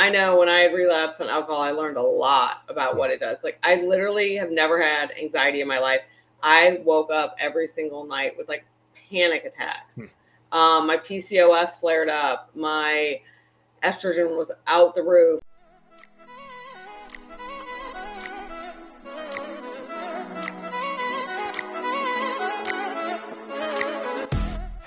I know when I had relapsed on alcohol, I learned a lot about what it does. Like I literally have never had anxiety in my life. I woke up every single night with like panic attacks. Hmm. Um, my PCOS flared up. My estrogen was out the roof.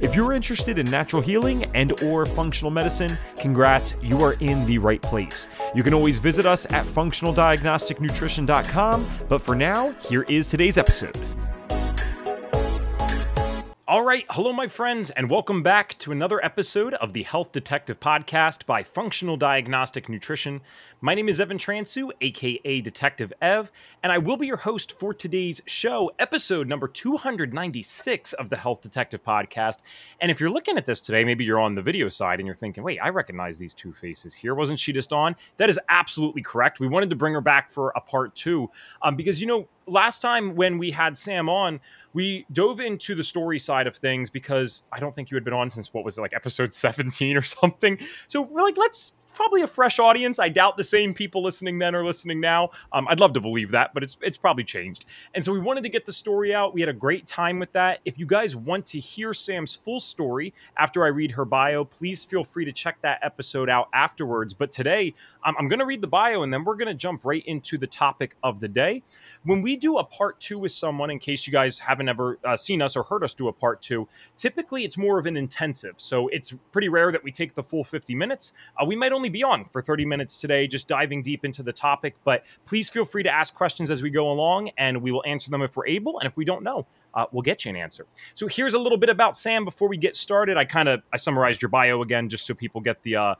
If you're interested in natural healing and or functional medicine, congrats, you are in the right place. You can always visit us at functionaldiagnosticnutrition.com, but for now, here is today's episode. All right. Hello, my friends, and welcome back to another episode of the Health Detective Podcast by Functional Diagnostic Nutrition. My name is Evan Transue, aka Detective Ev, and I will be your host for today's show, episode number 296 of the Health Detective Podcast. And if you're looking at this today, maybe you're on the video side and you're thinking, wait, I recognize these two faces here. Wasn't she just on? That is absolutely correct. We wanted to bring her back for a part two um, because, you know, last time when we had Sam on, we dove into the story side of things because I don't think you had been on since what was it, like episode 17 or something. So we're like, let's probably a fresh audience. I doubt the same people listening then are listening now. Um, I'd love to believe that, but it's it's probably changed. And so we wanted to get the story out. We had a great time with that. If you guys want to hear Sam's full story after I read her bio, please feel free to check that episode out afterwards. But today, um, I'm going to read the bio and then we're going to jump right into the topic of the day. When we do a part two with someone, in case you guys haven't ever uh, seen us or heard us do a part two, typically it's more of an intensive. So it's pretty rare that we take the full 50 minutes. Uh, we might only only be on for 30 minutes today, just diving deep into the topic. But please feel free to ask questions as we go along, and we will answer them if we're able. And if we don't know, uh, we'll get you an answer. So here's a little bit about Sam before we get started. I kind of I summarized your bio again just so people get the uh,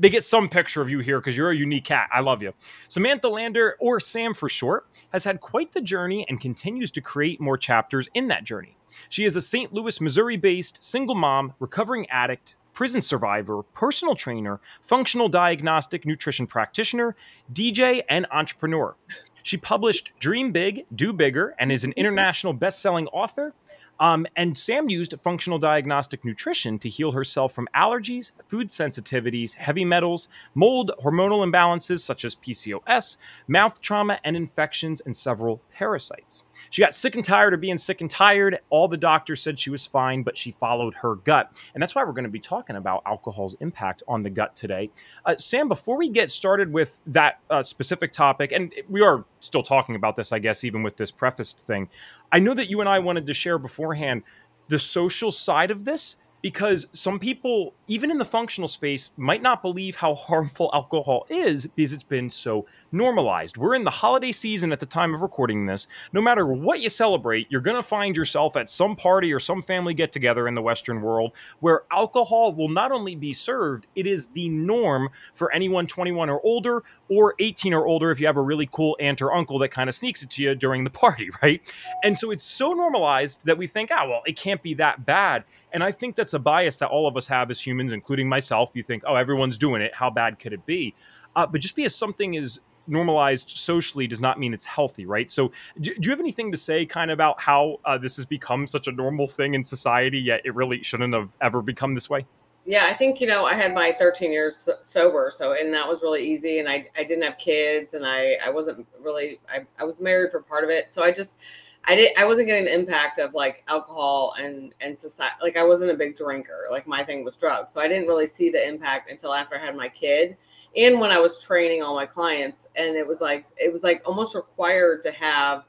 they get some picture of you here because you're a unique cat. I love you. Samantha Lander, or Sam for short, has had quite the journey and continues to create more chapters in that journey. She is a St. Louis, Missouri based single mom, recovering addict, prison survivor, personal trainer, functional diagnostic nutrition practitioner, DJ, and entrepreneur. She published Dream Big, Do Bigger, and is an mm-hmm. international best selling author. Um, and Sam used functional diagnostic nutrition to heal herself from allergies, food sensitivities, heavy metals, mold, hormonal imbalances such as PCOS, mouth trauma, and infections, and several parasites. She got sick and tired of being sick and tired. All the doctors said she was fine, but she followed her gut. And that's why we're going to be talking about alcohol's impact on the gut today. Uh, Sam, before we get started with that uh, specific topic, and we are still talking about this, I guess, even with this prefaced thing, I know that you and I wanted to share beforehand the social side of this because some people, even in the functional space, might not believe how harmful alcohol is because it's been so normalized. We're in the holiday season at the time of recording this. No matter what you celebrate, you're going to find yourself at some party or some family get together in the Western world where alcohol will not only be served, it is the norm for anyone 21 or older or 18 or older if you have a really cool aunt or uncle that kind of sneaks it to you during the party, right? And so it's so normalized that we think, ah, well, it can't be that bad. And I think that's a bias that all of us have as humans, including myself. You think, oh, everyone's doing it. How bad could it be? Uh, but just because something is normalized socially does not mean it's healthy, right? So, do, do you have anything to say kind of about how uh, this has become such a normal thing in society, yet it really shouldn't have ever become this way? Yeah, I think, you know, I had my 13 years sober. So, and that was really easy. And I, I didn't have kids and I, I wasn't really, I, I was married for part of it. So I just, I did I wasn't getting the impact of like alcohol and and society like I wasn't a big drinker. Like my thing was drugs. So I didn't really see the impact until after I had my kid and when I was training all my clients. And it was like it was like almost required to have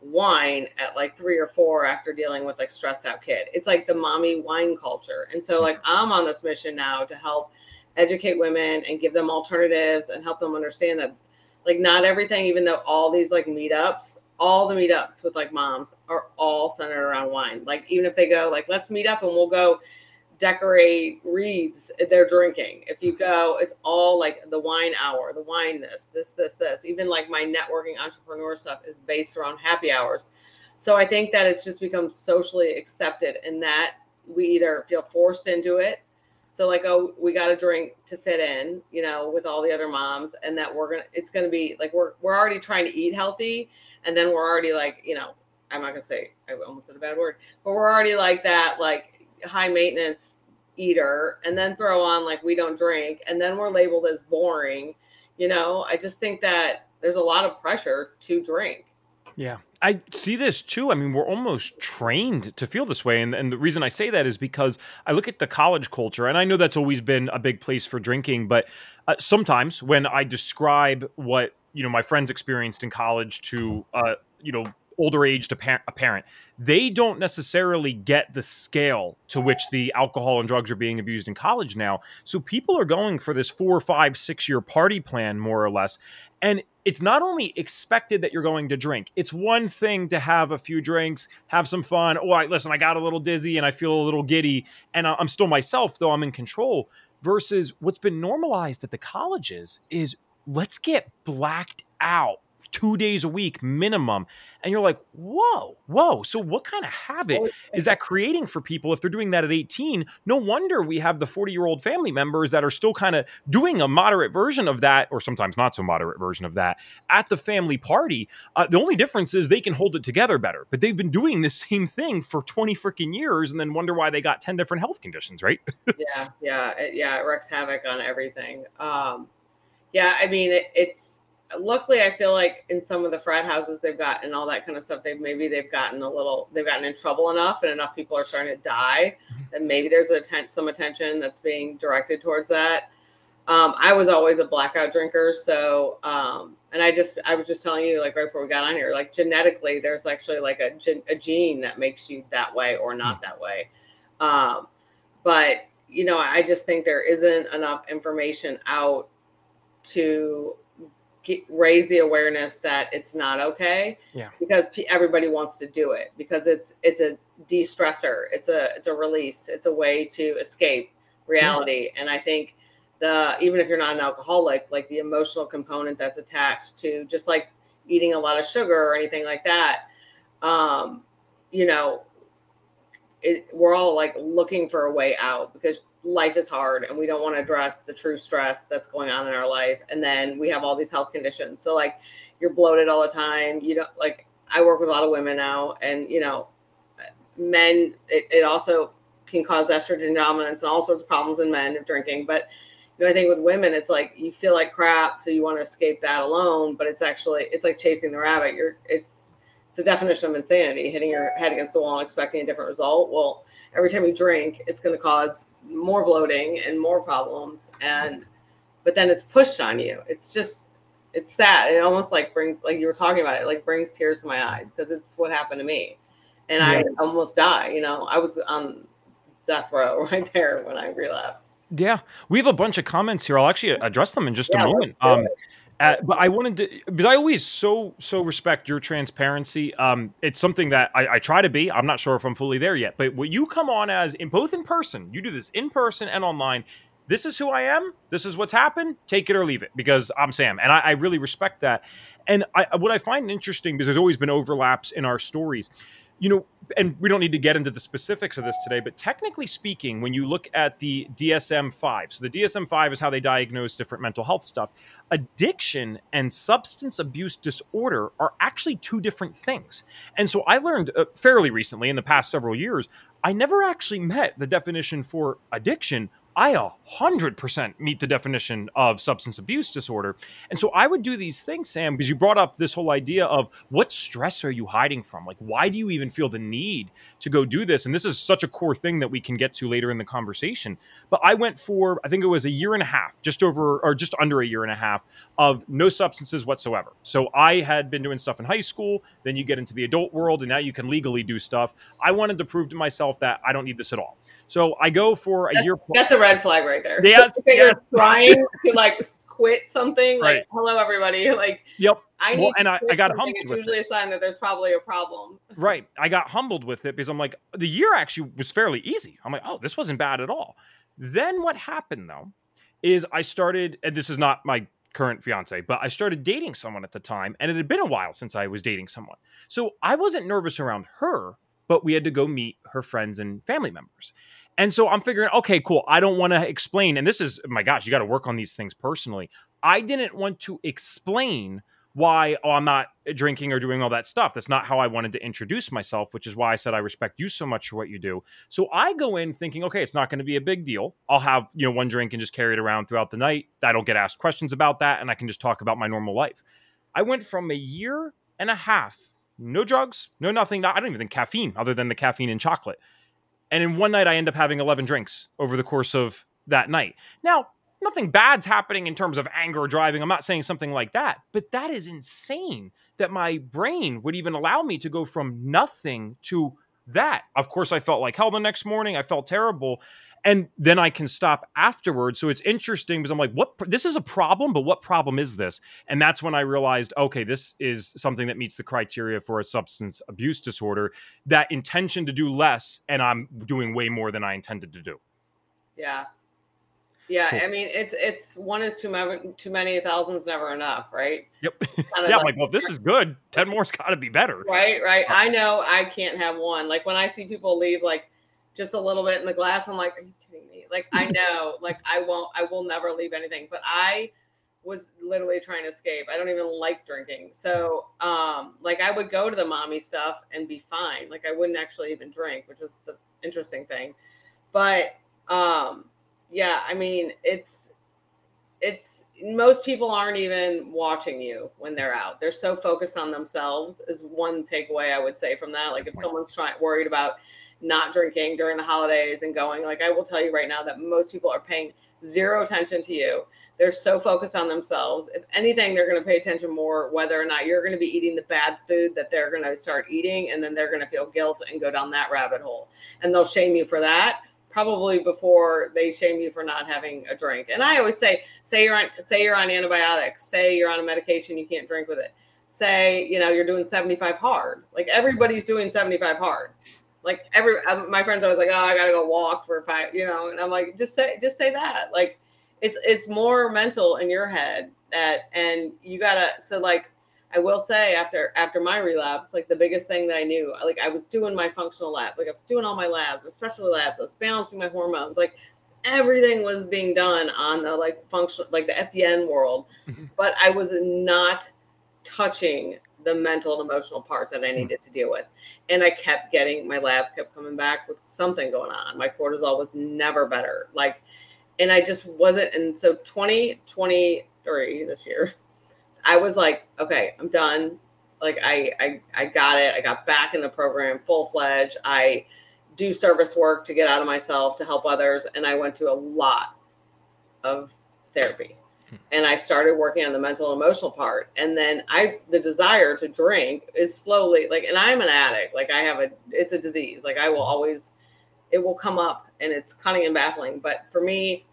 wine at like three or four after dealing with like stressed out kid. It's like the mommy wine culture. And so like mm-hmm. I'm on this mission now to help educate women and give them alternatives and help them understand that like not everything even though all these like meetups all the meetups with like moms are all centered around wine. Like even if they go like let's meet up and we'll go decorate wreaths, they're drinking. If you go, it's all like the wine hour, the wine this, this, this, this. Even like my networking entrepreneur stuff is based around happy hours. So I think that it's just become socially accepted and that we either feel forced into it. So like, oh, we got to drink to fit in, you know, with all the other moms, and that we're gonna, it's gonna be like we're we're already trying to eat healthy, and then we're already like, you know, I'm not gonna say I almost said a bad word, but we're already like that, like high maintenance eater, and then throw on like we don't drink, and then we're labeled as boring. You know, I just think that there's a lot of pressure to drink. Yeah. I see this too. I mean, we're almost trained to feel this way. And, and the reason I say that is because I look at the college culture, and I know that's always been a big place for drinking. But uh, sometimes when I describe what, you know, my friends experienced in college to, uh, you know, older aged a, par- a parent, they don't necessarily get the scale to which the alcohol and drugs are being abused in college now. So people are going for this four, five, six year party plan, more or less. And it's not only expected that you're going to drink, it's one thing to have a few drinks, have some fun. Oh, I, listen, I got a little dizzy and I feel a little giddy, and I'm still myself, though I'm in control. Versus what's been normalized at the colleges is let's get blacked out two days a week minimum. And you're like, whoa, whoa. So, what kind of habit is that creating for people if they're doing that at 18? No wonder we have the 40 year old family members that are still kind of doing a moderate version of that, or sometimes not so moderate version of that, at the family party. Uh, the only difference is they can hold it together better, but they've been doing the same thing for 20 freaking years and then wonder why they got 10 different health conditions, right? yeah, yeah, it, yeah. It wreaks havoc on everything. Um, yeah, I mean, it, it's, luckily i feel like in some of the frat houses they've gotten all that kind of stuff they've maybe they've gotten a little they've gotten in trouble enough and enough people are starting to die mm-hmm. and maybe there's a ten, some attention that's being directed towards that um, i was always a blackout drinker so um, and i just i was just telling you like right before we got on here like genetically there's actually like a, a gene that makes you that way or not mm-hmm. that way um, but you know i just think there isn't enough information out to get, raise the awareness that it's not okay. Yeah. Because p- everybody wants to do it because it's it's a de-stressor. It's a it's a release. It's a way to escape reality. Yeah. And I think the even if you're not an alcoholic, like the emotional component that's attached to just like eating a lot of sugar or anything like that, um, you know, it, we're all like looking for a way out because life is hard and we don't want to address the true stress that's going on in our life. And then we have all these health conditions. So like you're bloated all the time. You know like i work with a lot of women now and you know men it, it also can cause estrogen dominance and all sorts of problems in men of drinking. But you know i think with women it's like you feel like crap so you want to escape that alone but it's actually it's like chasing the rabbit. You're it's it's a definition of insanity hitting your head against the wall expecting a different result well every time you drink, it's going to cause more bloating and more problems. And but then it's pushed on you. It's just it's sad. It almost like brings like you were talking about it, like brings tears to my eyes because it's what happened to me, and yeah. I almost die. You know, I was on death row right there when I relapsed. Yeah, we have a bunch of comments here. I'll actually address them in just yeah, a moment. Um, uh, but I wanted to because I always so so respect your transparency. Um, it's something that I, I, try to be. I'm not sure if I'm fully there yet, but what you come on as in both in person, you do this in person and online. This is who I am. This is what's happened. Take it or leave it because I'm Sam, and I, I really respect that. And I, what I find interesting because there's always been overlaps in our stories you know, and we don't need to get into the specifics of this today, but technically speaking, when you look at the DSM 5, so the DSM 5 is how they diagnose different mental health stuff, addiction and substance abuse disorder are actually two different things. And so I learned uh, fairly recently in the past several years, I never actually met the definition for addiction I 100% meet the definition of substance abuse disorder. And so I would do these things, Sam, because you brought up this whole idea of what stress are you hiding from? Like, why do you even feel the need to go do this? And this is such a core thing that we can get to later in the conversation. But I went for, I think it was a year and a half, just over or just under a year and a half of no substances whatsoever. So I had been doing stuff in high school, then you get into the adult world, and now you can legally do stuff. I wanted to prove to myself that I don't need this at all. So I go for a that's, year. That's a red flag right there. Yes, yes. you're trying to like quit something. Like, right. hello, everybody. Like, yep. I well, and I, I got humbled. It's usually it. a sign that there's probably a problem. Right. I got humbled with it because I'm like, the year actually was fairly easy. I'm like, oh, this wasn't bad at all. Then what happened though is I started, and this is not my current fiance, but I started dating someone at the time, and it had been a while since I was dating someone. So I wasn't nervous around her but we had to go meet her friends and family members. And so I'm figuring, okay, cool. I don't want to explain. And this is, my gosh, you got to work on these things personally. I didn't want to explain why oh, I'm not drinking or doing all that stuff. That's not how I wanted to introduce myself, which is why I said I respect you so much for what you do. So I go in thinking, okay, it's not going to be a big deal. I'll have, you know, one drink and just carry it around throughout the night. I don't get asked questions about that and I can just talk about my normal life. I went from a year and a half, no drugs, no nothing, not, I don't even think caffeine other than the caffeine in chocolate. And in one night I end up having 11 drinks over the course of that night. Now, nothing bad's happening in terms of anger or driving. I'm not saying something like that, but that is insane that my brain would even allow me to go from nothing to that. Of course, I felt like hell the next morning. I felt terrible. And then I can stop afterwards. So it's interesting because I'm like, what? This is a problem, but what problem is this? And that's when I realized, okay, this is something that meets the criteria for a substance abuse disorder that intention to do less, and I'm doing way more than I intended to do. Yeah. Yeah, cool. I mean it's it's one is too many, too many, a thousand's never enough, right? Yep. yeah, like, like, well, if this is good, ten more's got to be better. Right, right. Uh, I know I can't have one. Like when I see people leave like just a little bit in the glass, I'm like, are you kidding me? Like I know, like I won't, I will never leave anything. But I was literally trying to escape. I don't even like drinking, so um, like I would go to the mommy stuff and be fine. Like I wouldn't actually even drink, which is the interesting thing. But um yeah, I mean, it's it's most people aren't even watching you when they're out. They're so focused on themselves. Is one takeaway I would say from that. Like if someone's trying worried about not drinking during the holidays and going, like I will tell you right now that most people are paying zero attention to you. They're so focused on themselves. If anything, they're going to pay attention more whether or not you're going to be eating the bad food that they're going to start eating, and then they're going to feel guilt and go down that rabbit hole, and they'll shame you for that probably before they shame you for not having a drink. And I always say, say you're on, say you're on antibiotics, say you're on a medication, you can't drink with it. Say, you know, you're doing 75 hard. Like everybody's doing 75 hard. Like every, um, my friends always like, oh, I gotta go walk for five, you know, and I'm like, just say, just say that. Like it's, it's more mental in your head that, and you gotta, so like, I will say after after my relapse, like the biggest thing that I knew, like I was doing my functional lab, like I was doing all my labs, especially labs, I was balancing my hormones, like everything was being done on the like functional like the FDN world, mm-hmm. but I was not touching the mental and emotional part that I mm-hmm. needed to deal with. And I kept getting my labs kept coming back with something going on. My cortisol was never better. Like and I just wasn't and so 2023 this year I was like, okay, I'm done. Like I, I, I got it. I got back in the program full fledged. I do service work to get out of myself to help others, and I went to a lot of therapy. Hmm. And I started working on the mental and emotional part. And then I the desire to drink is slowly like and I'm an addict. Like I have a it's a disease. Like I will always it will come up and it's cunning and baffling. But for me,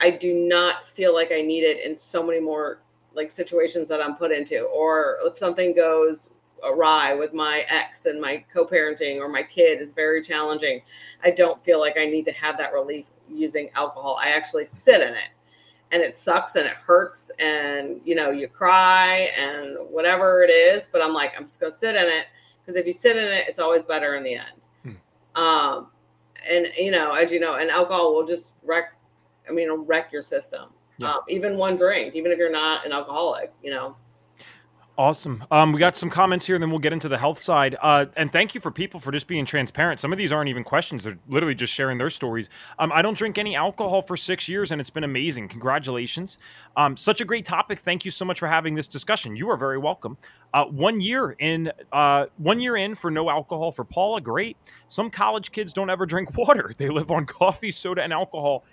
I do not feel like I need it in so many more like situations that I'm put into, or if something goes awry with my ex and my co-parenting or my kid is very challenging, I don't feel like I need to have that relief using alcohol. I actually sit in it and it sucks and it hurts and you know you cry and whatever it is but i'm like i'm just going to sit in it because if you sit in it it's always better in the end hmm. um and you know as you know and alcohol will just wreck i mean it'll wreck your system yeah. Um, even one drink, even if you're not an alcoholic, you know. Awesome. Um, we got some comments here, and then we'll get into the health side. Uh, and thank you for people for just being transparent. Some of these aren't even questions; they're literally just sharing their stories. Um, I don't drink any alcohol for six years, and it's been amazing. Congratulations! Um, such a great topic. Thank you so much for having this discussion. You are very welcome. Uh, one year in, uh, one year in for no alcohol for Paula. Great. Some college kids don't ever drink water; they live on coffee, soda, and alcohol.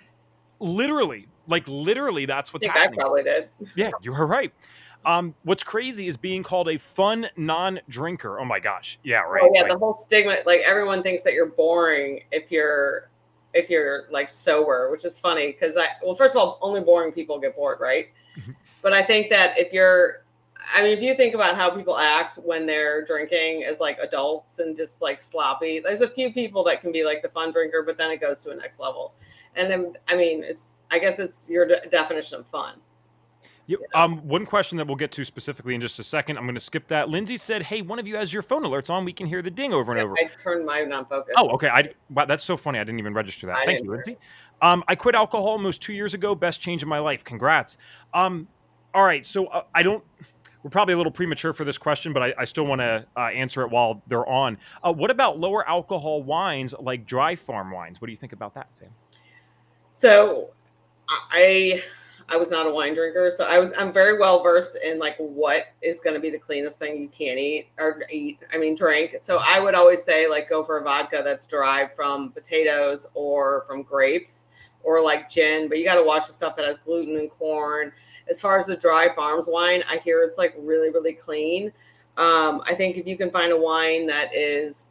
Literally, like literally, that's what's I happening. I probably did. Yeah, you were right. Um, what's crazy is being called a fun non-drinker. Oh my gosh, yeah, right. Oh, yeah, right. the whole stigma. Like everyone thinks that you're boring if you're if you're like sober, which is funny because I well, first of all, only boring people get bored, right? Mm-hmm. but I think that if you're I mean, if you think about how people act when they're drinking as like adults and just like sloppy, there's a few people that can be like the fun drinker, but then it goes to a next level. And then, I mean, it's I guess it's your de- definition of fun. You, um, one question that we'll get to specifically in just a second. I'm going to skip that. Lindsay said, "Hey, one of you has your phone alerts on. We can hear the ding over and Yeah, over." I turned mine on focus. Oh, okay. I wow, that's so funny. I didn't even register that. I Thank you. Lindsay. Um, I quit alcohol almost two years ago. Best change in my life. Congrats. Um, all right. So uh, I don't. We're probably a little premature for this question, but I, I still want to uh, answer it while they're on. Uh, what about lower alcohol wines like dry farm wines? What do you think about that, Sam? So I I was not a wine drinker, so I was I'm very well versed in like what is going to be the cleanest thing you can eat or eat. I mean, drink. So I would always say like go for a vodka that's derived from potatoes or from grapes or like gin, but you got to watch the stuff that has gluten and corn. As far as the dry farms wine, I hear it's like really really clean. Um, I think if you can find a wine that is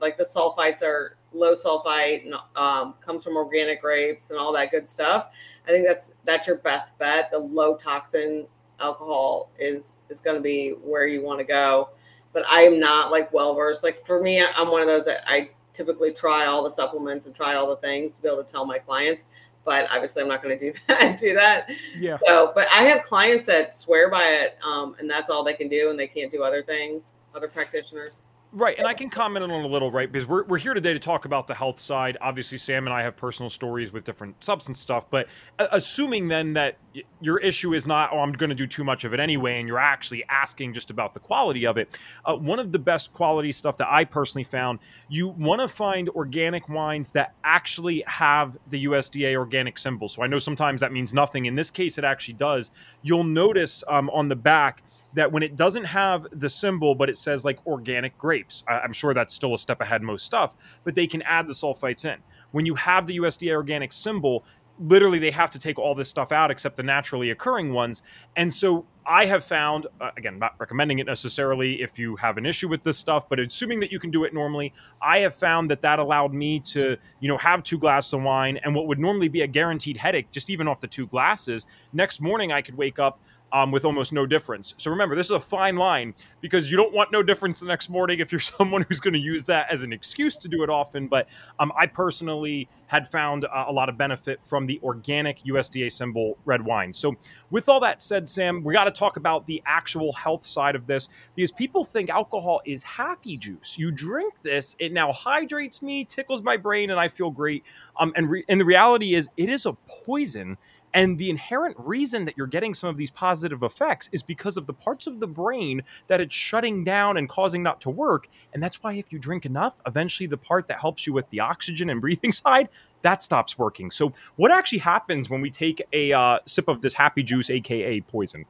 like the sulfites are low sulfite and um, comes from organic grapes and all that good stuff. I think that's that's your best bet. The low toxin alcohol is is going to be where you want to go. But I am not like well versed. Like for me, I'm one of those that I typically try all the supplements and try all the things to be able to tell my clients. But obviously, I'm not going to do that. Do that. Yeah. So, but I have clients that swear by it, um, and that's all they can do, and they can't do other things. Other practitioners. Right, and I can comment on it a little, right? Because we're, we're here today to talk about the health side. Obviously, Sam and I have personal stories with different substance stuff, but assuming then that your issue is not, oh, I'm going to do too much of it anyway, and you're actually asking just about the quality of it, uh, one of the best quality stuff that I personally found, you want to find organic wines that actually have the USDA organic symbol. So I know sometimes that means nothing. In this case, it actually does. You'll notice um, on the back, that when it doesn't have the symbol, but it says like organic grapes, I- I'm sure that's still a step ahead most stuff, but they can add the sulfites in. When you have the USDA organic symbol, literally they have to take all this stuff out except the naturally occurring ones. And so I have found, uh, again, not recommending it necessarily if you have an issue with this stuff, but assuming that you can do it normally, I have found that that allowed me to, you know, have two glasses of wine and what would normally be a guaranteed headache, just even off the two glasses. Next morning, I could wake up um, with almost no difference. So remember, this is a fine line because you don't want no difference the next morning if you're someone who's going to use that as an excuse to do it often. But um, I personally had found uh, a lot of benefit from the organic USDA symbol red wine. So with all that said, Sam, we got to talk about the actual health side of this because people think alcohol is happy juice. You drink this, it now hydrates me, tickles my brain, and I feel great. Um, and, re- and the reality is, it is a poison. And the inherent reason that you're getting some of these positive effects is because of the parts of the brain that it's shutting down and causing not to work. And that's why if you drink enough, eventually the part that helps you with the oxygen and breathing side, that stops working. So what actually happens when we take a uh, sip of this happy juice, aka poison?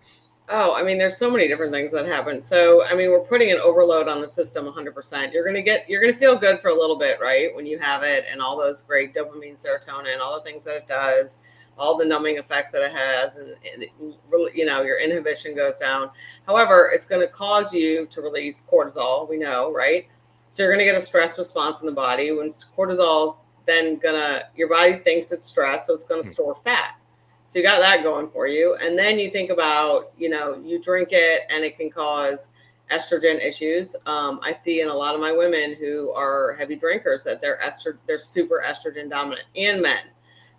Oh, I mean, there's so many different things that happen. So, I mean, we're putting an overload on the system 100%. You're going to get, you're going to feel good for a little bit, right? When you have it and all those great dopamine, serotonin, all the things that it does, all the numbing effects that it has, and, and it you know, your inhibition goes down. However, it's going to cause you to release cortisol, we know, right? So, you're going to get a stress response in the body. When cortisol's then going to, your body thinks it's stress, so it's going to Hmm. store fat. So you got that going for you. And then you think about, you know, you drink it and it can cause estrogen issues. Um, I see in a lot of my women who are heavy drinkers that they're estro- they're super estrogen dominant and men.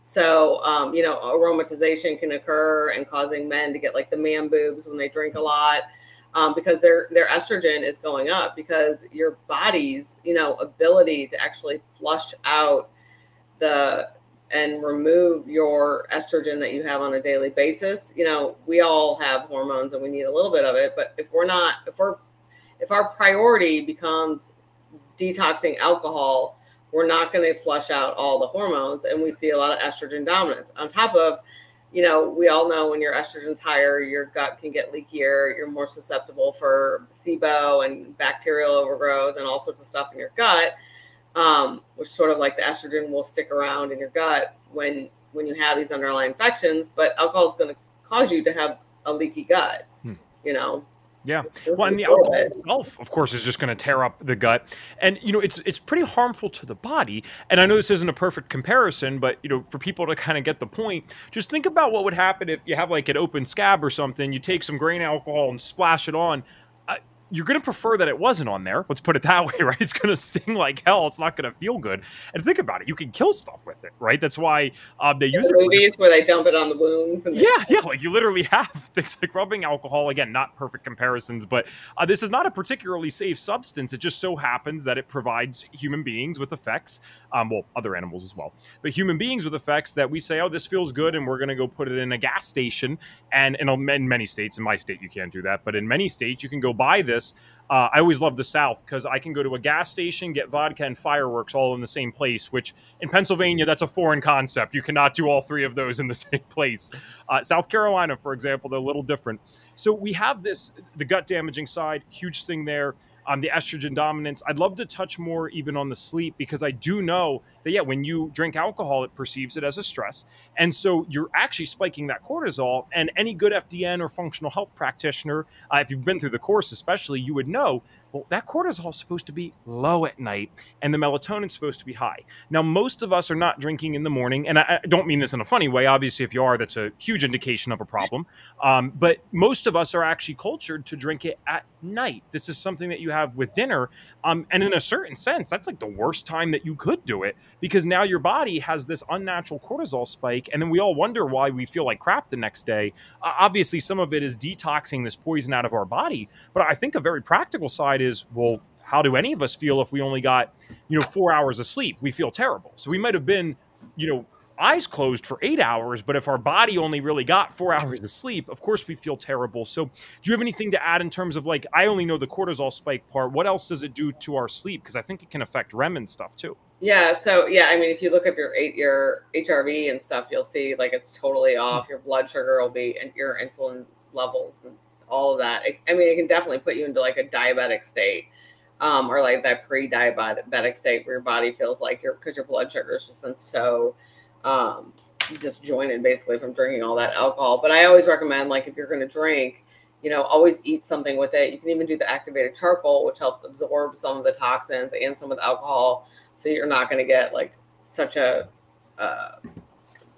So, um, you know, aromatization can occur and causing men to get like the man boobs when they drink a lot um, because their their estrogen is going up because your body's you know ability to actually flush out the and remove your estrogen that you have on a daily basis. You know, we all have hormones and we need a little bit of it, but if we're not, if we're, if our priority becomes detoxing alcohol, we're not going to flush out all the hormones. And we see a lot of estrogen dominance. On top of, you know, we all know when your estrogen's higher, your gut can get leakier, you're more susceptible for SIBO and bacterial overgrowth and all sorts of stuff in your gut um, which sort of like the estrogen will stick around in your gut when when you have these underlying infections. But alcohol is going to cause you to have a leaky gut. Hmm. You know. Yeah. This Well, and the alcohol itself, of course, is just going to tear up the gut, and you know it's it's pretty harmful to the body. And I know this isn't a perfect comparison, but you know for people to kind of get the point, just think about what would happen if you have like an open scab or something. You take some grain alcohol and splash it on. You're going to prefer that it wasn't on there. Let's put it that way, right? It's going to sting like hell. It's not going to feel good. And think about it, you can kill stuff with it, right? That's why um, they use the movies where they dump it on the wounds. And yeah, yeah, like you literally have things like rubbing alcohol. Again, not perfect comparisons, but uh, this is not a particularly safe substance. It just so happens that it provides human beings with effects, um, well, other animals as well, but human beings with effects that we say, oh, this feels good, and we're going to go put it in a gas station. And in, in many states, in my state, you can't do that, but in many states, you can go buy this uh, I always love the South because I can go to a gas station, get vodka and fireworks all in the same place, which in Pennsylvania, that's a foreign concept. You cannot do all three of those in the same place. Uh, South Carolina, for example, they're a little different. So we have this, the gut damaging side, huge thing there um, the estrogen dominance. I'd love to touch more even on the sleep because I do know that, yeah, when you drink alcohol, it perceives it as a stress. And so you're actually spiking that cortisol. And any good FDN or functional health practitioner, uh, if you've been through the course especially, you would know well, that cortisol is supposed to be low at night and the melatonin is supposed to be high. Now, most of us are not drinking in the morning. And I, I don't mean this in a funny way. Obviously, if you are, that's a huge indication of a problem. Um, but most of us are actually cultured to drink it at night. This is something that you have with dinner. Um, and in a certain sense, that's like the worst time that you could do it because now your body has this unnatural cortisol spike. And then we all wonder why we feel like crap the next day. Uh, obviously, some of it is detoxing this poison out of our body. But I think a very practical side is well, how do any of us feel if we only got, you know, four hours of sleep? We feel terrible. So we might have been, you know, eyes closed for eight hours, but if our body only really got four hours of sleep, of course we feel terrible. So, do you have anything to add in terms of like, I only know the cortisol spike part. What else does it do to our sleep? Because I think it can affect REM and stuff too. Yeah. So, yeah, I mean, if you look up your eight your HRV and stuff, you'll see like it's totally off. Hmm. Your blood sugar will be, and your insulin levels and all of that. I mean, it can definitely put you into like a diabetic state. Um, or like that pre-diabetic state where your body feels like your because your blood sugar has just been so um, disjointed basically from drinking all that alcohol. But I always recommend, like, if you're going to drink, you know, always eat something with it. You can even do the activated charcoal, which helps absorb some of the toxins and some of the alcohol, so you're not going to get like such a uh,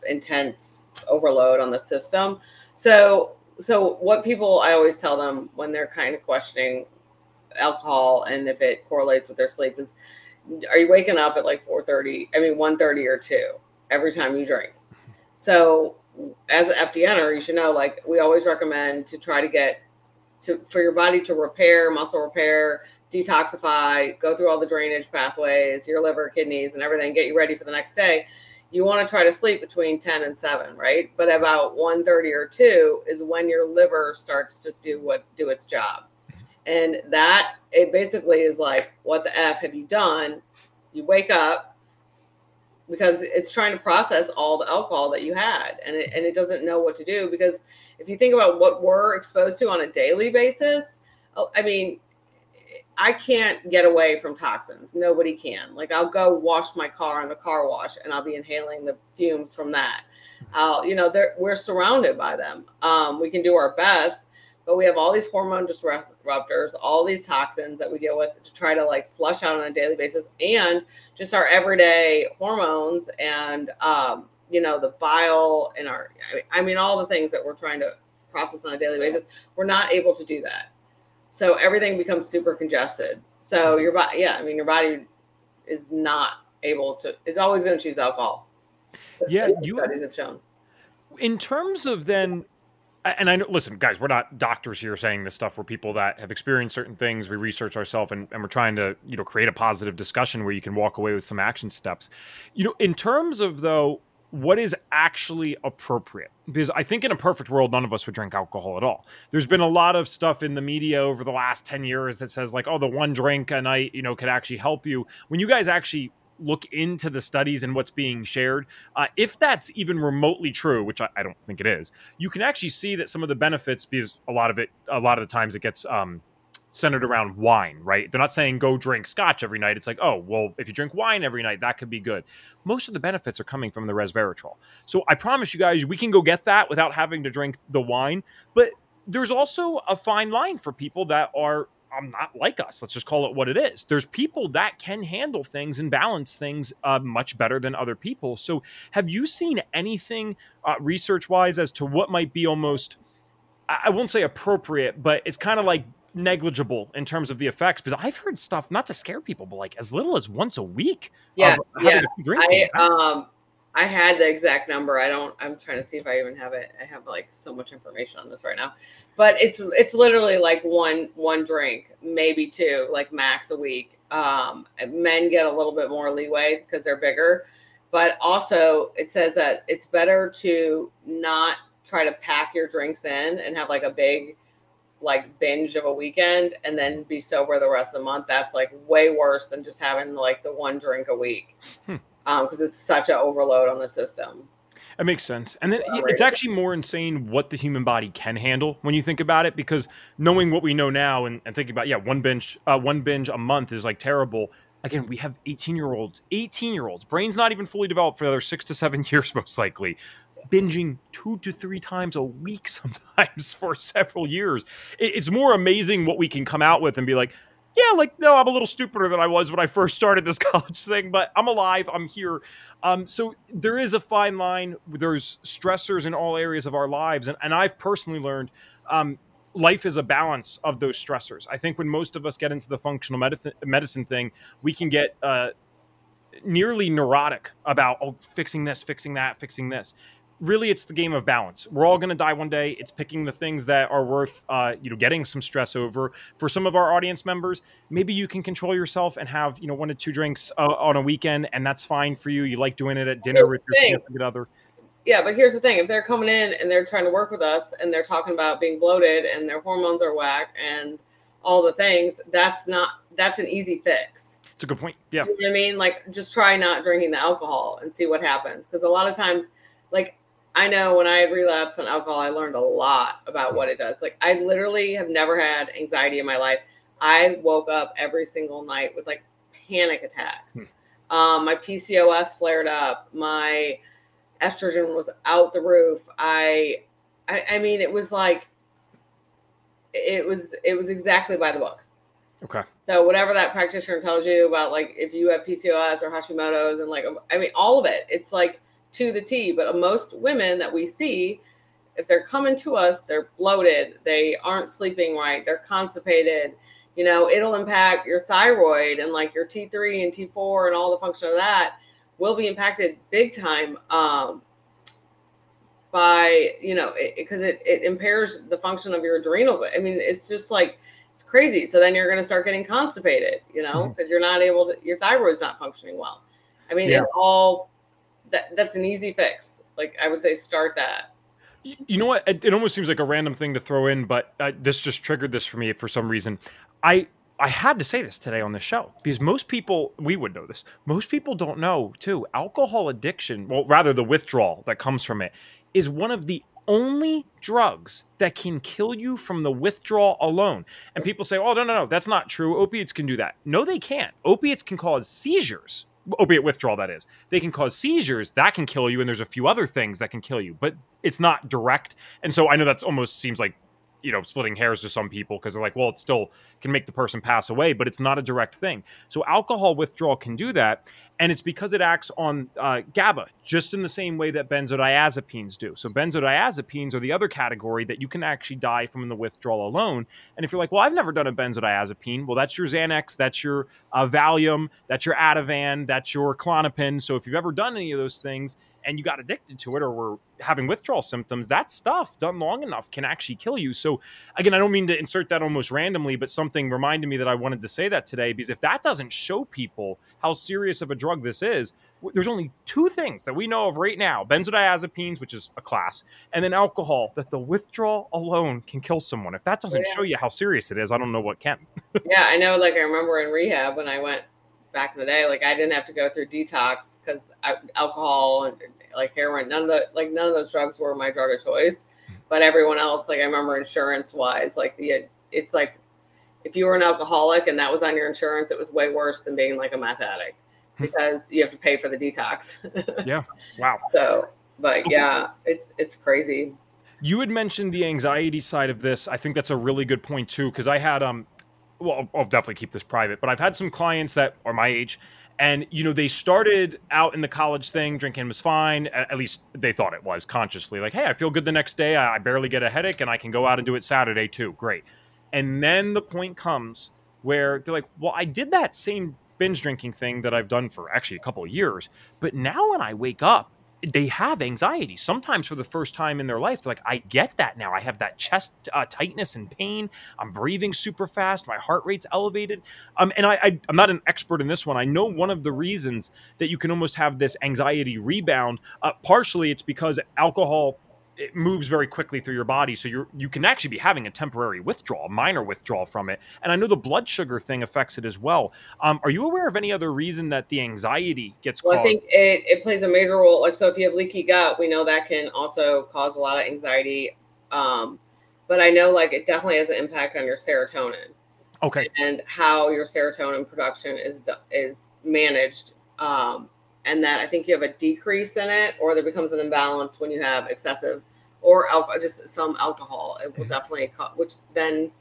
intense overload on the system. So, so what people I always tell them when they're kind of questioning alcohol and if it correlates with their sleep is, are you waking up at like 4:30? I mean, 1:30 or 2 every time you drink. So as an FDNer, you should know like we always recommend to try to get to for your body to repair, muscle repair, detoxify, go through all the drainage pathways, your liver, kidneys, and everything, get you ready for the next day. You want to try to sleep between 10 and 7, right? But about 1 30 or 2 is when your liver starts to do what do its job. And that it basically is like, what the F have you done? You wake up, because it's trying to process all the alcohol that you had and it, and it doesn't know what to do because if you think about what we're exposed to on a daily basis oh, i mean i can't get away from toxins. Nobody can. Like i'll go wash my car in the car wash and i'll be inhaling the fumes from that. I'll you know we're surrounded by them. Um, we can do our best but we have all these hormone disruptors, all these toxins that we deal with to try to like flush out on a daily basis, and just our everyday hormones and um, you know the bile and our I mean all the things that we're trying to process on a daily basis. We're not able to do that, so everything becomes super congested. So your body, yeah, I mean your body is not able to. It's always going to choose alcohol. Yeah, you studies have shown. In terms of then and I know, listen, guys, we're not doctors here saying this stuff. We're people that have experienced certain things. We research ourselves, and, and we're trying to, you know, create a positive discussion where you can walk away with some action steps. You know, in terms of though, what is actually appropriate? Because I think in a perfect world, none of us would drink alcohol at all. There's been a lot of stuff in the media over the last ten years that says like, oh, the one drink a night, you know, could actually help you. When you guys actually look into the studies and what's being shared, uh, if that's even remotely true, which I, I, don't think it is, you can actually see that some of the benefits, because a lot of it, a lot of the times it gets um, centered around wine, right? They're not saying go drink scotch every night. It's like, oh, well, if you drink wine every night, that could be good. Most of the benefits are coming from the resveratrol. So I promise you guys, we can go get that without having to drink the wine. But there's also a fine line for people that are I'm not like us. Let's just call it what it is. There's people that can handle things and balance things uh, much better than other people. So, have you seen anything uh, research wise as to what might be almost, I won't say appropriate, but it's kind of like negligible in terms of the effects because I've heard stuff not to scare people, but like as little as once a week. Yeah, yeah. I, um, I had the exact number. I don't. I'm trying to see if I even have it. I have like so much information on this right now, but it's it's literally like one one drink, maybe two, like max a week. Um, men get a little bit more leeway because they're bigger, but also it says that it's better to not try to pack your drinks in and have like a big like binge of a weekend and then be sober the rest of the month. That's like way worse than just having like the one drink a week. Hmm because um, it's such an overload on the system. It makes sense. And then it's actually more insane what the human body can handle when you think about it, because knowing what we know now and, and thinking about, yeah, one binge, uh, one binge a month is like terrible. Again, we have 18 year olds, 18 year olds, brain's not even fully developed for another six to seven years, most likely, binging two to three times a week sometimes for several years. It's more amazing what we can come out with and be like, yeah, like no, I'm a little stupider than I was when I first started this college thing, but I'm alive. I'm here. Um, so there is a fine line. There's stressors in all areas of our lives, and, and I've personally learned um, life is a balance of those stressors. I think when most of us get into the functional medicine, medicine thing, we can get uh, nearly neurotic about oh, fixing this, fixing that, fixing this really it's the game of balance. We're all going to die one day. It's picking the things that are worth, uh, you know, getting some stress over. For some of our audience members, maybe you can control yourself and have, you know, one to two drinks uh, on a weekend, and that's fine for you. You like doing it at dinner with your significant other. Yeah, but here's the thing: if they're coming in and they're trying to work with us, and they're talking about being bloated and their hormones are whack and all the things, that's not that's an easy fix. It's a good point. Yeah, you know I mean, like just try not drinking the alcohol and see what happens. Because a lot of times, like I know when I had relapsed on alcohol, I learned a lot about what it does. Like I literally have never had anxiety in my life. I woke up every single night with like panic attacks. Hmm. Um, my PCOS flared up. My estrogen was out the roof. I, I, I mean, it was like, it was, it was exactly by the book. Okay. So whatever that practitioner tells you about, like if you have PCOS or Hashimoto's, and like, I mean, all of it, it's like to the T. But most women that we see, if they're coming to us, they're bloated, they aren't sleeping right, they're constipated. You know, it'll impact your thyroid and like your T3 and T4 and all the function of that will be impacted big time um, by, you know, because it, it, it impairs the function of your adrenal. I mean, it's just like, it's crazy. So then you're going to start getting constipated, you know, because mm-hmm. you're not able to, your thyroid's not functioning well. I mean, yeah. it all that that's an easy fix. Like I would say, start that. You know what? It, it almost seems like a random thing to throw in, but uh, this just triggered this for me for some reason. I I had to say this today on the show because most people we would know this. Most people don't know too. Alcohol addiction, well, rather the withdrawal that comes from it, is one of the only drugs that can kill you from the withdrawal alone. And people say, "Oh, no, no, no, that's not true. Opiates can do that." No, they can't. Opiates can cause seizures opiate withdrawal that is. They can cause seizures that can kill you and there's a few other things that can kill you but it's not direct. And so i know that's almost seems like you know splitting hairs to some people because they're like well it still can make the person pass away but it's not a direct thing so alcohol withdrawal can do that and it's because it acts on uh, GABA just in the same way that benzodiazepines do. So benzodiazepines are the other category that you can actually die from the withdrawal alone. And if you're like, well, I've never done a benzodiazepine, well, that's your Xanax, that's your uh, Valium, that's your Ativan, that's your Klonopin. So if you've ever done any of those things, and you got addicted to it or were having withdrawal symptoms, that stuff done long enough can actually kill you. So, again, I don't mean to insert that almost randomly, but something reminded me that I wanted to say that today because if that doesn't show people how serious of a drug this is, there's only two things that we know of right now benzodiazepines, which is a class, and then alcohol, that the withdrawal alone can kill someone. If that doesn't yeah. show you how serious it is, I don't know what can. yeah, I know. Like, I remember in rehab when I went back in the day, like I didn't have to go through detox because alcohol and like heroin, none of the like none of those drugs were my drug of choice. But everyone else, like I remember insurance wise, like the it's like if you were an alcoholic and that was on your insurance, it was way worse than being like a meth addict hmm. because you have to pay for the detox. yeah. Wow. So, but yeah, it's it's crazy. You had mentioned the anxiety side of this. I think that's a really good point too, because I had um well, I'll definitely keep this private, but I've had some clients that are my age and you know they started out in the college thing drinking was fine at least they thought it was consciously like hey i feel good the next day i barely get a headache and i can go out and do it saturday too great. And then the point comes where they're like, well, I did that same binge drinking thing that I've done for actually a couple of years, but now when I wake up they have anxiety. Sometimes for the first time in their life They're like i get that now. I have that chest uh, tightness and pain. I'm breathing super fast. My heart rate's elevated. Um, and I, I i'm not an expert in this one. I know one of the reasons that you can almost have this anxiety rebound uh, partially it's because alcohol it moves very quickly through your body so you you can actually be having a temporary withdrawal minor withdrawal from it. And i know the blood sugar thing affects it as well. Um, are you aware of any other reason that the anxiety gets well, caused? i think it, it plays a major role. Like so if you have leaky gut we know that can also cause a lot of anxiety um, but i know like it definitely has an impact on your serotonin. Okay. And how your serotonin production is is managed um, and that I think you have a decrease in it, or there becomes an imbalance when you have excessive or alcohol, just some alcohol. It will mm-hmm. definitely, which then,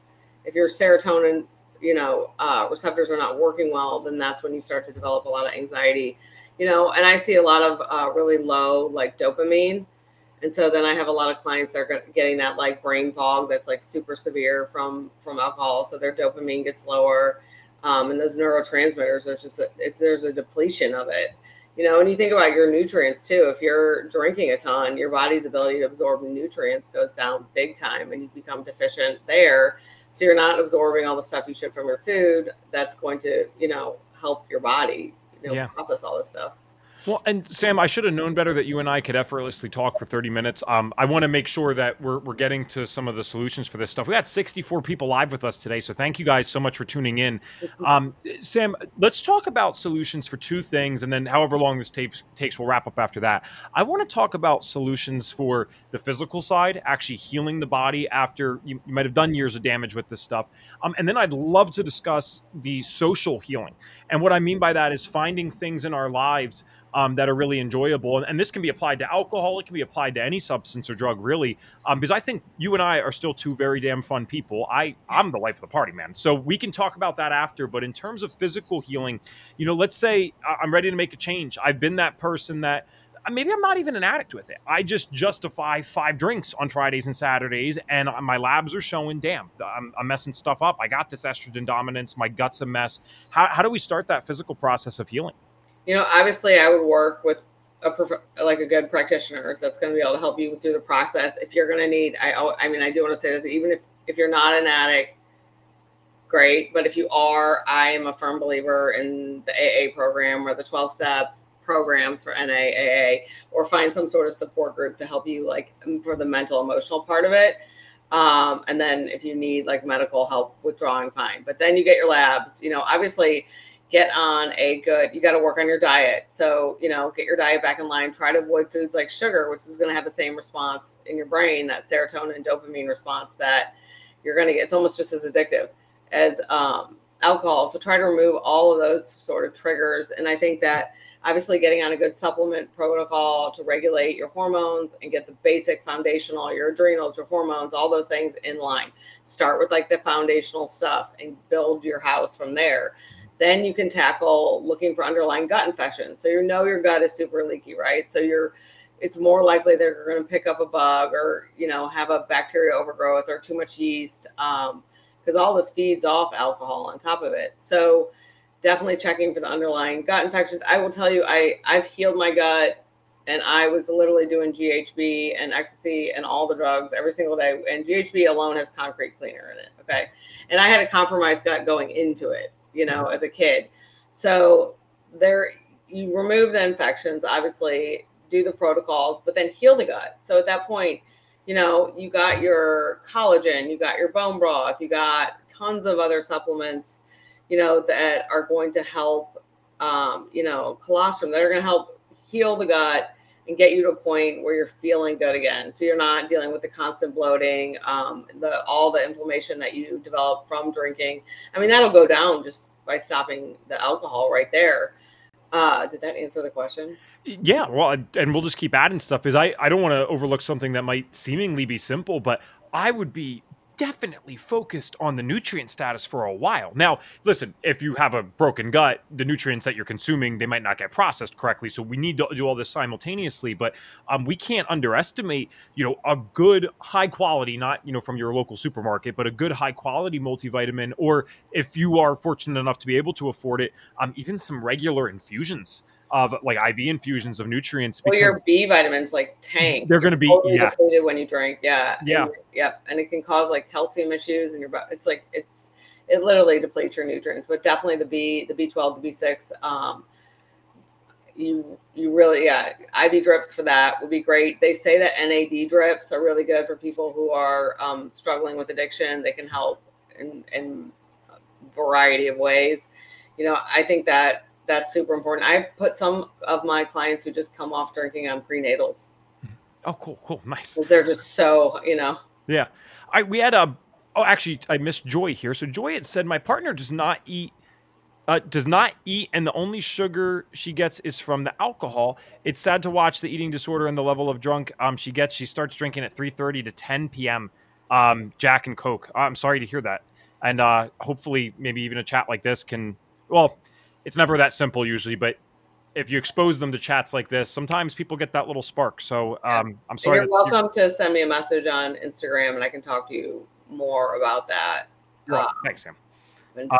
if your serotonin, you know, uh, receptors are not working well, then that's when you start to develop a lot of anxiety, you know. And I see a lot of uh, really low like dopamine, and so then I have a lot of clients that are getting that like brain fog that's like super severe from from alcohol, so their dopamine gets lower, um, and those neurotransmitters. There's just a, there's a depletion of it you know, and you think about your nutrients too. If you're drinking a ton, your body's ability to absorb nutrients goes down big time and you become deficient there. So you're not absorbing all the stuff you should from your food that's going to, you know, help your body, you know, yeah. process all this stuff. Well, and Sam, I should have known better that you and I could effortlessly talk for 30 minutes. Um, I want to make sure that we're, we're getting to some of the solutions for this stuff. We got 64 people live with us today, so thank you guys so much for tuning in. Um, Sam, let's talk about solutions for two things, and then however long this tape takes, we'll wrap up after that. I want to talk about solutions for the physical side, actually healing the body after you, you might have done years of damage with this stuff. Um, and then I'd love to discuss the social healing. And what I mean by that is finding things in our lives – um, that are really enjoyable. And, this can be applied to alcohol. It can be applied to any substance or drug, really. Um, because I think you and I are still two very damn fun people. I I'm the life of the party, man. So we can talk about that after. But in terms of physical healing, you know, let's say I'm ready to make a change. I've been that person that uh, maybe I'm not even an addict with it. I just justify five drinks on Fridays and Saturdays, and my labs are showing, damn, I'm, I'm, messing stuff up. I got this estrogen dominance. My gut's a mess. How, how do we start that physical process of healing? You know, obviously I would work with a prof- like a good practitioner that's going to be able to help you through the process. If you're going to need, I, I mean, I do want to say this, even if, if you're not an addict, great. But if you are, I am a firm believer in the AA program or the 12 steps programs for NAAA or find some sort of support group to help you like for the mental emotional part of it. Um, and then if you need like medical help withdrawing, fine. But then you get your labs, you know, obviously get on a good you got to work on your diet. So you know get your diet back in line. Try to avoid foods like sugar which is going to have the same response in your brain that serotonin and dopamine response that you're going to get. It's almost just as addictive as um, alcohol. So try to remove all of those sort of triggers. And i think that obviously getting on a good supplement protocol to regulate your hormones and get the basic foundational your adrenals your hormones all those things in line. Start with like the foundational stuff and build your house from there then you can tackle looking for underlying gut infection. So you know your gut is super leaky, right? So you're it's more likely they're going to pick up a bug or you know have a bacteria overgrowth or too much yeast because um, all this feeds off alcohol on top of it. So definitely checking for the underlying gut infections. I will tell you, I I've healed my gut and I was literally doing GHB and ecstasy and all the drugs every single day. And GHB alone has concrete cleaner in it. Okay. And I had a compromised gut going into it you know, as a kid. So there, you remove the infections, obviously, do the protocols, but then heal the gut. So at that point, you know, you got your collagen, you got your bone broth, you got tons of other supplements, you know, that are going to help, um, you know, colostrum that are going to help heal the gut and get you to a point where you're feeling good again. So you're not dealing with the constant bloating, um, the all the inflammation that you develop from drinking. I mean, that'll go down just by stopping the alcohol right there. Uh, did that answer the question? Yeah, well, and we'll just keep adding stuff because I, I don't want to overlook something that might seemingly be simple, but I would be definitely focused on the nutrient status for a while. Now, listen, if you have a broken gut, the nutrients that you're consuming, they might not get processed correctly. So we need to do all this simultaneously, but um, we can't underestimate, you know, a good high quality, not, you know, from your local supermarket, but a good high quality multivitamin, or if you are fortunate enough to be able to afford it, um, even some regular infusions of like IV infusions of nutrients. Well, your B vitamins like tank. They're going to be totally yes. depleted when you drink. Yeah. Yeah. And, yep. And it can cause like calcium issues in your butt. It's like it's it literally depletes your nutrients. But definitely the B, the B twelve, the B six. Um, you you really yeah IV drips for that would be great. They say that NAD drips are really good for people who are um, struggling with addiction. They can help in in a variety of ways. You know, I think that that's super important. I put some of my clients who just come off drinking on prenatals. Oh, cool, cool, nice. They're just so you know. Yeah, I we had a. Oh, actually, I missed Joy here. So Joy had said my partner does not eat. Uh, does not eat, and the only sugar she gets is from the alcohol. It's sad to watch the eating disorder and the level of drunk um, she gets. She starts drinking at three thirty to ten p.m. Um, Jack and Coke. I'm sorry to hear that, and uh, hopefully, maybe even a chat like this can. Well, it's never that simple usually, but if you expose them to chats like this, sometimes people get that little spark. So um, I'm sorry. You're welcome to send me a message on Instagram, and I can talk to you more about that. Right. Uh, Thanks, Sam.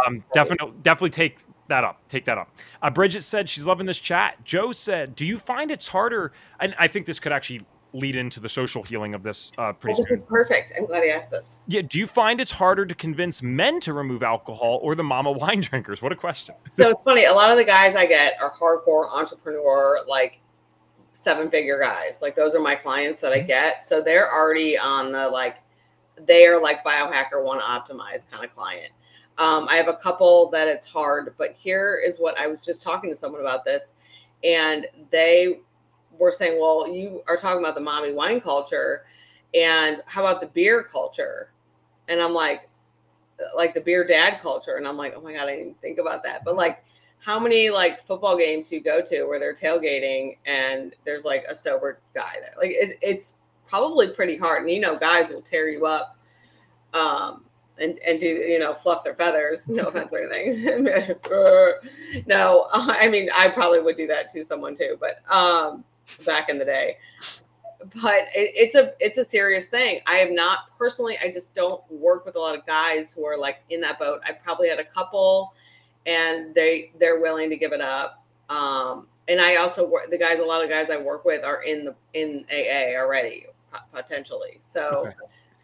Um, definitely, definitely take that up. Take that up. Uh, Bridget said she's loving this chat. Joe said, "Do you find it's harder?" And I think this could actually lead into the social healing of this uh, pretty well, this is perfect. I'm glad he asked this. Yeah. Do you find it's harder to convince men to remove alcohol or the mama wine drinkers? What a question. so it's funny. A lot of the guys I get are hardcore entrepreneur, like seven figure guys. Like those are my clients that I get. So they're already on the like, they are like biohacker one optimized kind of client. Um, I have a couple that it's hard, but here is what I was just talking to someone about this, and they were saying, well, you are talking about the mommy wine culture, and how about the beer culture? And I'm like, like the beer dad culture, and I'm like, oh my god, I didn't think about that. But like, how many like football games you go to where they're tailgating and there's like a sober guy there? Like, it, it's probably pretty hard, and you know, guys will tear you up. Um, and, and do you know fluff their feathers no offense or anything no i mean i probably would do that to someone too but um back in the day. But it, it's a it's a serious thing. I have not personally. I just don't work with a lot of guys who are like in that boat. I probably had a couple, and they they're willing to give it up. Um, and I also work the guys. A lot of guys I work with are in the in AA already potentially. So okay.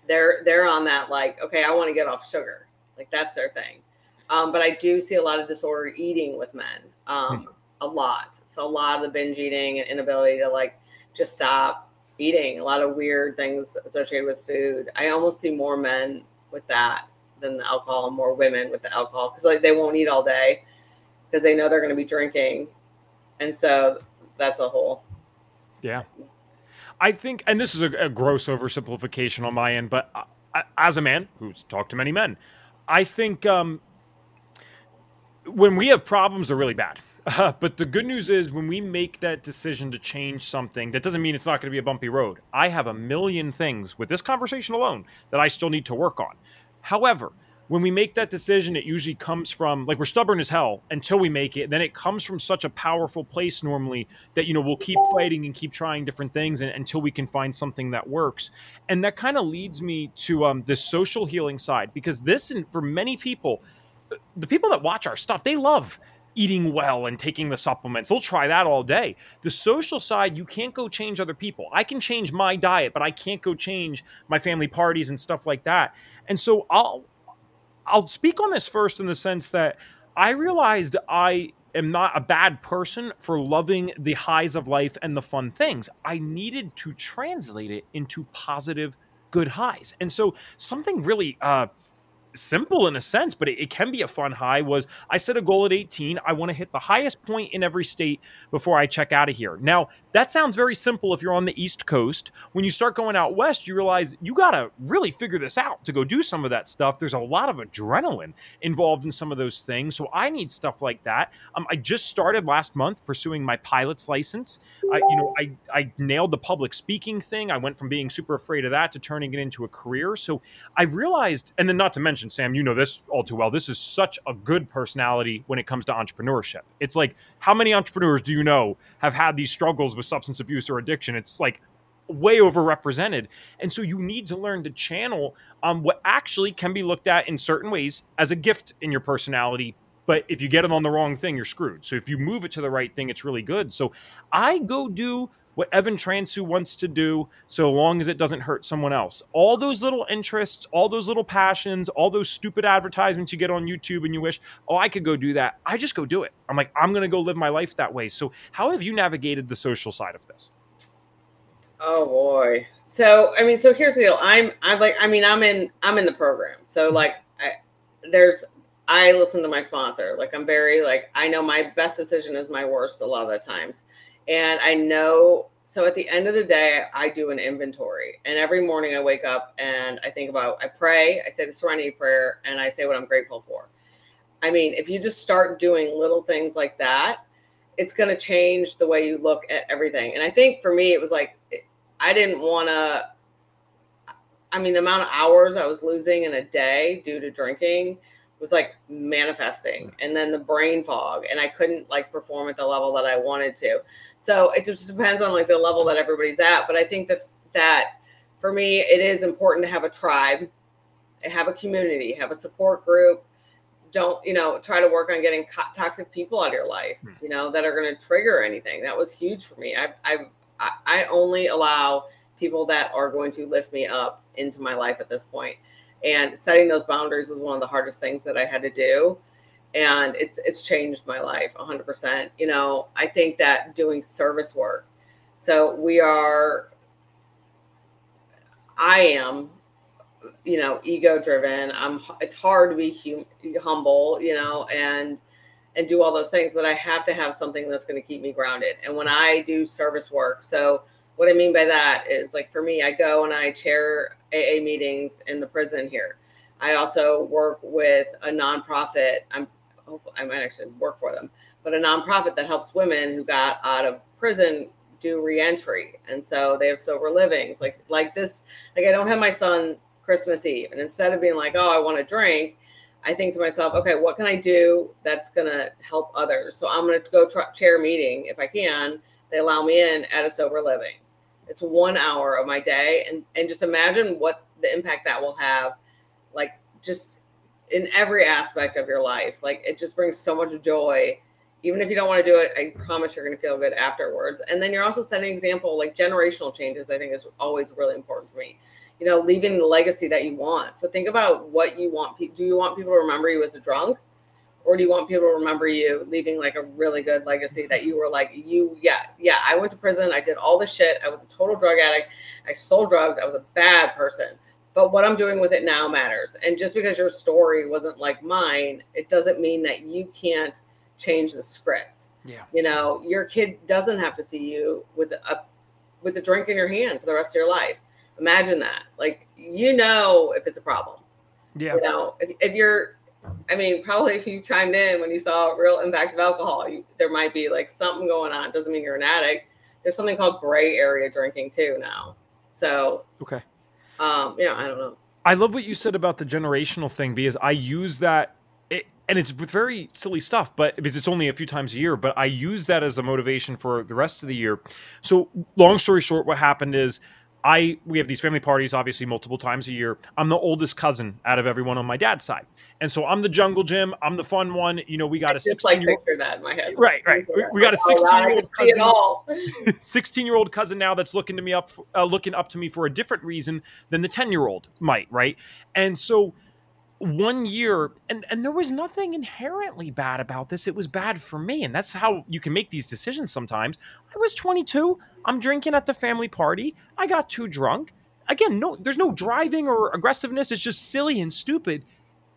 they're they're on that like okay, I want to get off sugar. Like that's their thing. Um, but I do see a lot of disordered eating with men. Um, hmm a lot. So a lot of the binge eating and inability to like just stop eating, a lot of weird things associated with food. I almost see more men with that than the alcohol, more women with the alcohol because like they won't eat all day because they know they're going to be drinking, and so that's a whole. Yeah, I think, and this is a, a gross oversimplification on my end, but uh, as a man who's talked to many men, I think um, when we have problems, they're really bad uh, but the good news is when we make that decision to change something, that doesn't mean it's not going to be a bumpy road. I have a million things with this conversation alone that I still need to work on. However, when we make that decision, it usually comes from like we're stubborn as hell until we make it. Then it comes from such a powerful place normally that you know we'll keep fighting and keep trying different things and, until we can find something that works. And that kind of leads me to um, this social healing side because this, and for many people, the people that watch our stuff, they love eating well and taking the supplements. They'll try that all day. The social side, you can't go change other people. I can change my diet, but I can't go change my family parties and stuff like that. And so I'll I'll speak on this first in the sense that I realized I am not a bad person for loving the highs of life and the fun things. I needed to translate it into positive good highs. And so something really uh simple in a sense, but it, it, can be a fun high. Was I set a goal at 18? I want to hit the highest point in every state before I check out of here. Now, that sounds very simple if you're on the East Coast. When you start going out west, you realize you got to really figure this out to go do some of that stuff. There's a lot of adrenaline involved in some of those things. So I need stuff like that. Um, I just started last month pursuing my pilot's license. I, you know, I, I nailed the public speaking thing. I went from being super afraid of that to turning it into a career. So I realized, and then not to mention, Sam, you know this all too well. This is such a good personality when it comes to entrepreneurship. It's like, how many entrepreneurs do you know have had these struggles with substance abuse or addiction? It's like way overrepresented. And so you need to learn to channel um, what actually can be looked at in certain ways as a gift in your personality. But if you get it on the wrong thing, you're screwed. So if you move it to the right thing, it's really good. So I go do what Evan Transue wants to do so long as it doesn't hurt someone else. All those little interests, all those little passions, all those stupid advertisements you get on YouTube and you wish, oh, I could go do that. I just go do it. I'm like, I'm going to go live my life that way. So, how have you navigated the social side of this? Oh boy. So, I mean, so here's the deal. I'm, I'm like, I mean, I'm in, I'm in the program. So, mm-hmm. like, I, there's, I listen to my sponsor. Like, I'm very, like, I know my best decision is my worst a lot of the times and I know so at the end of the day, I do an inventory. And every morning I wake up and I think about, I pray, I say the serenity prayer, and I say what I'm grateful for. I mean, if you just start doing little things like that, it's going to change the way you look at everything. And I think for me, it was like, I didn't want to, I mean, the amount of hours I was losing in a day due to drinking was like manifesting and then the brain fog and i couldn't like perform at the level that i wanted to. So it just depends on like the level that everybody's at but i think that that for me it is important to have a tribe have a community have a support group. Don't you know try to work on getting co- toxic people out of your life hmm. you know that are going to trigger anything. That was huge for me. I i i only allow people that are going to lift me up into my life at this point and setting those boundaries was one of the hardest things that I had to do. And it's it's changed my life 100% you know I think that doing service work. So we are I am you know ego driven I'm it's hard to be hum, humble you know and and do all those things but I have to have something that's going to keep me grounded. And when I do service work so what I mean by that is like for me, I go and I chair AA meetings in the prison here. I also work with a nonprofit. I'm I might actually work for them, but a nonprofit that helps women who got out of prison do reentry, and so they have sober livings. Like like this, like I don't have my son Christmas Eve, and instead of being like, oh, I want to drink, I think to myself, okay, what can I do that's gonna help others? So I'm gonna go try, chair meeting if I can. They allow me in at a sober living it's one hour of my day, and and just imagine what the impact that will have, like just in every aspect of your life. Like it just brings so much joy. Even if you don't want to do it, I promise you're going to feel good afterwards. And then you're also setting example, like generational changes. I think is always really important for me. You know, leaving the legacy that you want. So think about what you want. Do you want people to remember you as a drunk? Or do you want people to remember you leaving like a really good legacy that you were like you yeah yeah i went to prison i did all the shit i was a total drug addict i sold drugs i was a bad person. But what i'm doing with it now matters. And just because your story wasn't like mine it doesn't mean that you can't change the script. Yeah. You know your kid doesn't have to see you with a with a drink in your hand for the rest of your life. Imagine that. Like you know if it's a problem. Yeah. You know if, if you're I mean, probably if you chimed in when you saw real impact of alcohol, you, there might be like something going on. It doesn't mean you're an addict. There's something called gray area drinking too now. So okay, um, yeah, I don't know. I love what you said about the generational thing because I use that, it, and it's with very silly stuff, but because it's only a few times a year. But I use that as a motivation for the rest of the year. So, long story short, what happened is I we have these family parties obviously multiple times a year. I'm the oldest cousin out of everyone on my dad's side, and so I'm the jungle gym. I'm the fun one. You know, we got I a just like picture that in my head. Right, right. We, we got a 16 year old cousin. 16 year old cousin now that's looking to me up, uh, looking up to me for a different reason than the 10 year old might. Right, and so one year and and there was nothing inherently bad about this. It was bad for me and that's how you can make these decisions sometimes. I was 22 i'm drinking at the family party. I got too drunk. Again no there's no driving or aggressiveness. It's just silly and stupid.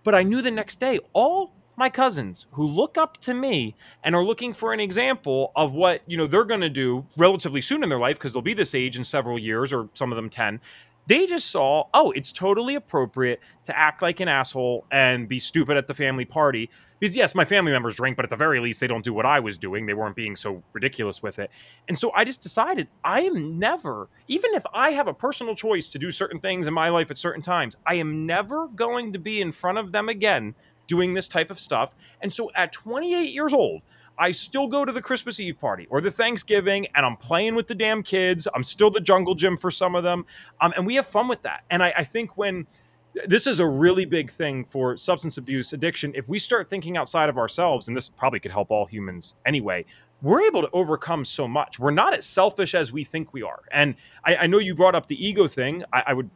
But I knew the next day, all my cousins who look up to me and are looking for an example of what you know they're going to do relatively soon in their life because they'll be this age in several years or some of them 10 they just saw oh it's totally appropriate to act like an asshole and be stupid at the family party. Because yes my family members drink but at the very least they don't do what i was doing. They weren't being so ridiculous with it. And so i just decided i am never even if i have a personal choice to do certain things in my life at certain times i am never going to be in front of them again doing this type of stuff. And so at 28 years old, I still go to the Christmas Eve party or the Thanksgiving and I'm playing with the damn kids. I'm still the jungle gym for some of them. Um, and we have fun with that. And I, I think when this is a really big thing for substance abuse addiction, if we start thinking outside of ourselves, and this probably could help all humans anyway, we're able to overcome so much. We're not as selfish as we think we are. And I, I know you brought up the ego thing. I, I would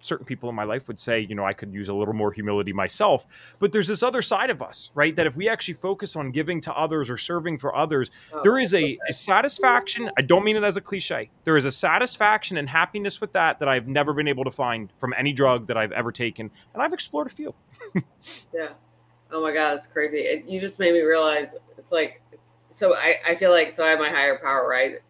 certain people in my life would say, you know, I could use a little more humility myself. But there's this other side of us, right? That if we actually focus on giving to others or serving for others, oh, there is a, a, satisfaction. I don't mean it as a cliche. There is a satisfaction and happiness with that that I've never been able to find from any drug that I've ever taken. And I've explored a few. yeah. Oh my God, it's crazy. It, you just made me realize it's like, so I, I feel like, so I have my higher power, right?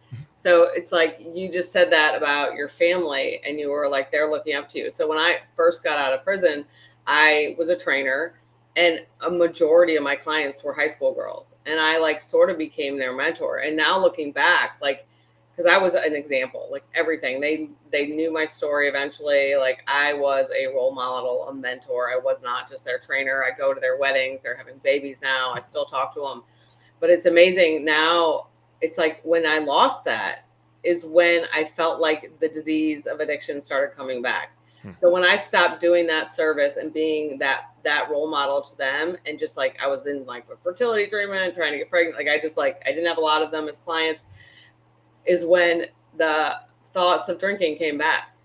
So it's like you just said that about your family and you were like they're looking up to you. So when I first got out of prison, I was a trainer and a majority of my clients were high school girls and I like sort of became their mentor. And now looking back like cuz I was an example, like everything. They they knew my story eventually. Like I was a role model, a mentor. I was not just their trainer. I go to their weddings, they're having babies now. I still talk to them. But it's amazing now it's like when I lost that is when I felt like the disease of addiction started coming back. Hmm. So when I stopped doing that service and being that that role model to them, and just like I was in like a fertility treatment, trying to get pregnant, like I just like I didn't have a lot of them as clients, is when the thoughts of drinking came back.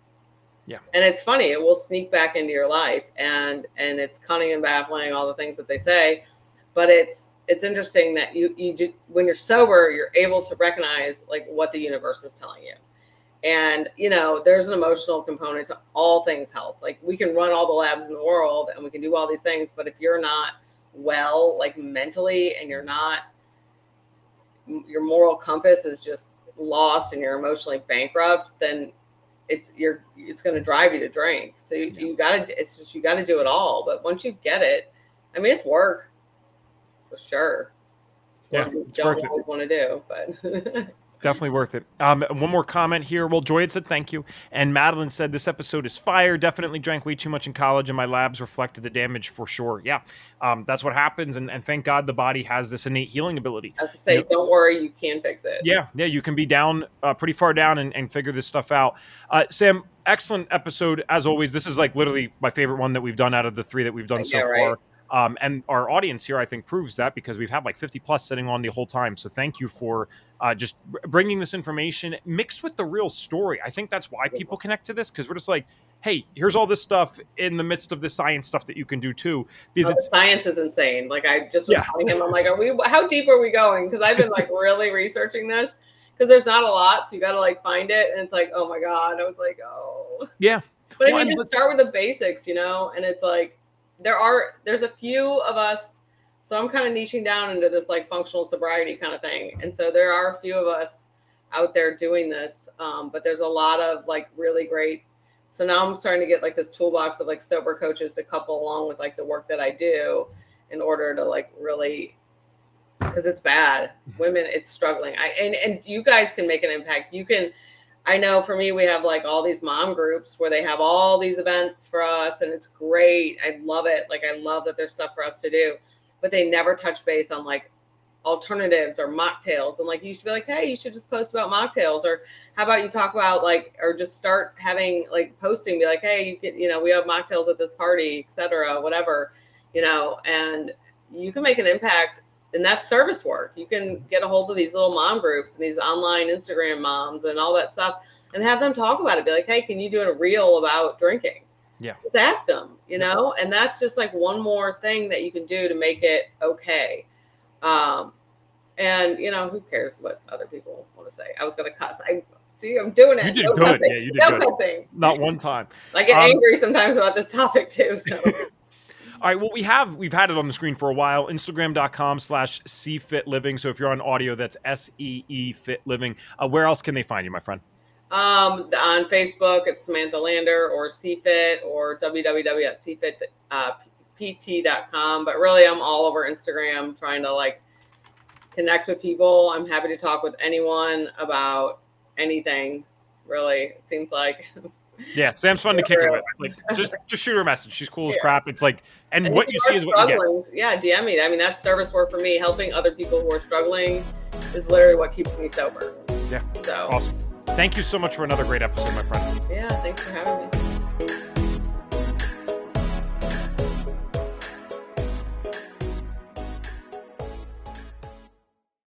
Yeah, and it's funny; it will sneak back into your life, and and it's cunning and baffling, all the things that they say, but it's it's interesting that you you just, when you're sober, you're able to recognize like what the universe is telling you. And you know, there's an emotional component to all things health. Like we can run all the labs in the world and we can do all these things, but if you're not well, like mentally, and you're not, your moral compass is just lost and you're emotionally bankrupt, then it's you're it's going to drive you to drink. So you, yeah. you got to it's just you got to do it all. But once you get it, I mean, it's work for sure. It's yeah, it's worth it. Want to do, but definitely worth it. Um, one more comment here. Well, Joy had said thank you, and Madeline said this episode is fire. Definitely drank way too much in college, and my labs reflected the damage for sure. Yeah, um, that's what happens, and, and, thank God the body has this innate healing ability. I have to say, you don't worry, you can fix it. Yeah, yeah, you can be down uh, pretty far down and, and, figure this stuff out. Uh, Sam, excellent episode as always. This is like literally my favorite one that we've done out of the three that we've done yeah, so right. far. Um, and our audience here, I think, proves that because we've had like 50 plus sitting on the whole time. So thank you for uh, just bringing this information mixed with the real story. I think that's why people connect to this because we're just like, hey, here's all this stuff in the midst of the science stuff that you can do too. Because oh, science is insane. Like I just was yeah. telling him, I'm like, are we? How deep are we going? Because I've been like really researching this because there's not a lot, so you got to like find it, and it's like, oh my god, I was like, oh, yeah. But I mean, just start with the basics, you know, and it's like there are there's a few of us so i'm kind of niching down into this like functional sobriety kind of thing. And so there are a few of us out there doing this um, but there's a lot of like really great so now i'm starting to get like this toolbox of like sober coaches to couple along with like the work that i do in order to like really because it's bad. Mm-hmm. women it's struggling. I and, and you guys can make an impact. You can I know for me, we have like all these mom groups where they have all these events for us, and it's great. I love it. Like, I love that there's stuff for us to do, but they never touch base on like alternatives or mocktails. And like, you should be like, hey, you should just post about mocktails, or how about you talk about like, or just start having like posting, be like, hey, you can, you know, we have mocktails at this party, etc., whatever, you know, and you can make an impact and that's service work. You can get a hold of these little mom groups and these online Instagram moms and all that stuff and have them talk about it. Be like, hey, can you do a reel about drinking? Yeah. Just ask them, you know, and that's just like one more thing that you can do to make it okay. Um, and you know, who cares what other people want to say? I was gonna cuss. I see I'm doing it. You did no good. Cussing. Yeah, you did no good. Cussing. Not one time. I get um, angry sometimes about this topic too. So All right. Well, we have we've had it on the screen for a while. Instagram.com slash SeeFit Living. So if you're on audio, that's S E E Fit Living. Uh, where else can they find you, my friend? Um, on Facebook, it's Samantha Lander or SeeFit or www.seefitpt.com. But really, I'm all over Instagram trying to like connect with people. I'm happy to talk with anyone about anything. Really, it seems like. Yeah, Sam's fun to kick it with. Like, just just shoot her a message. She's cool as crap. It's like, and, and what you see is what you get. Yeah, DM me. I mean, that's service work for me. Helping other people who are struggling is literally what keeps me sober. Yeah. So awesome. Thank you so much for another great episode, my friend. Yeah, thanks for having me.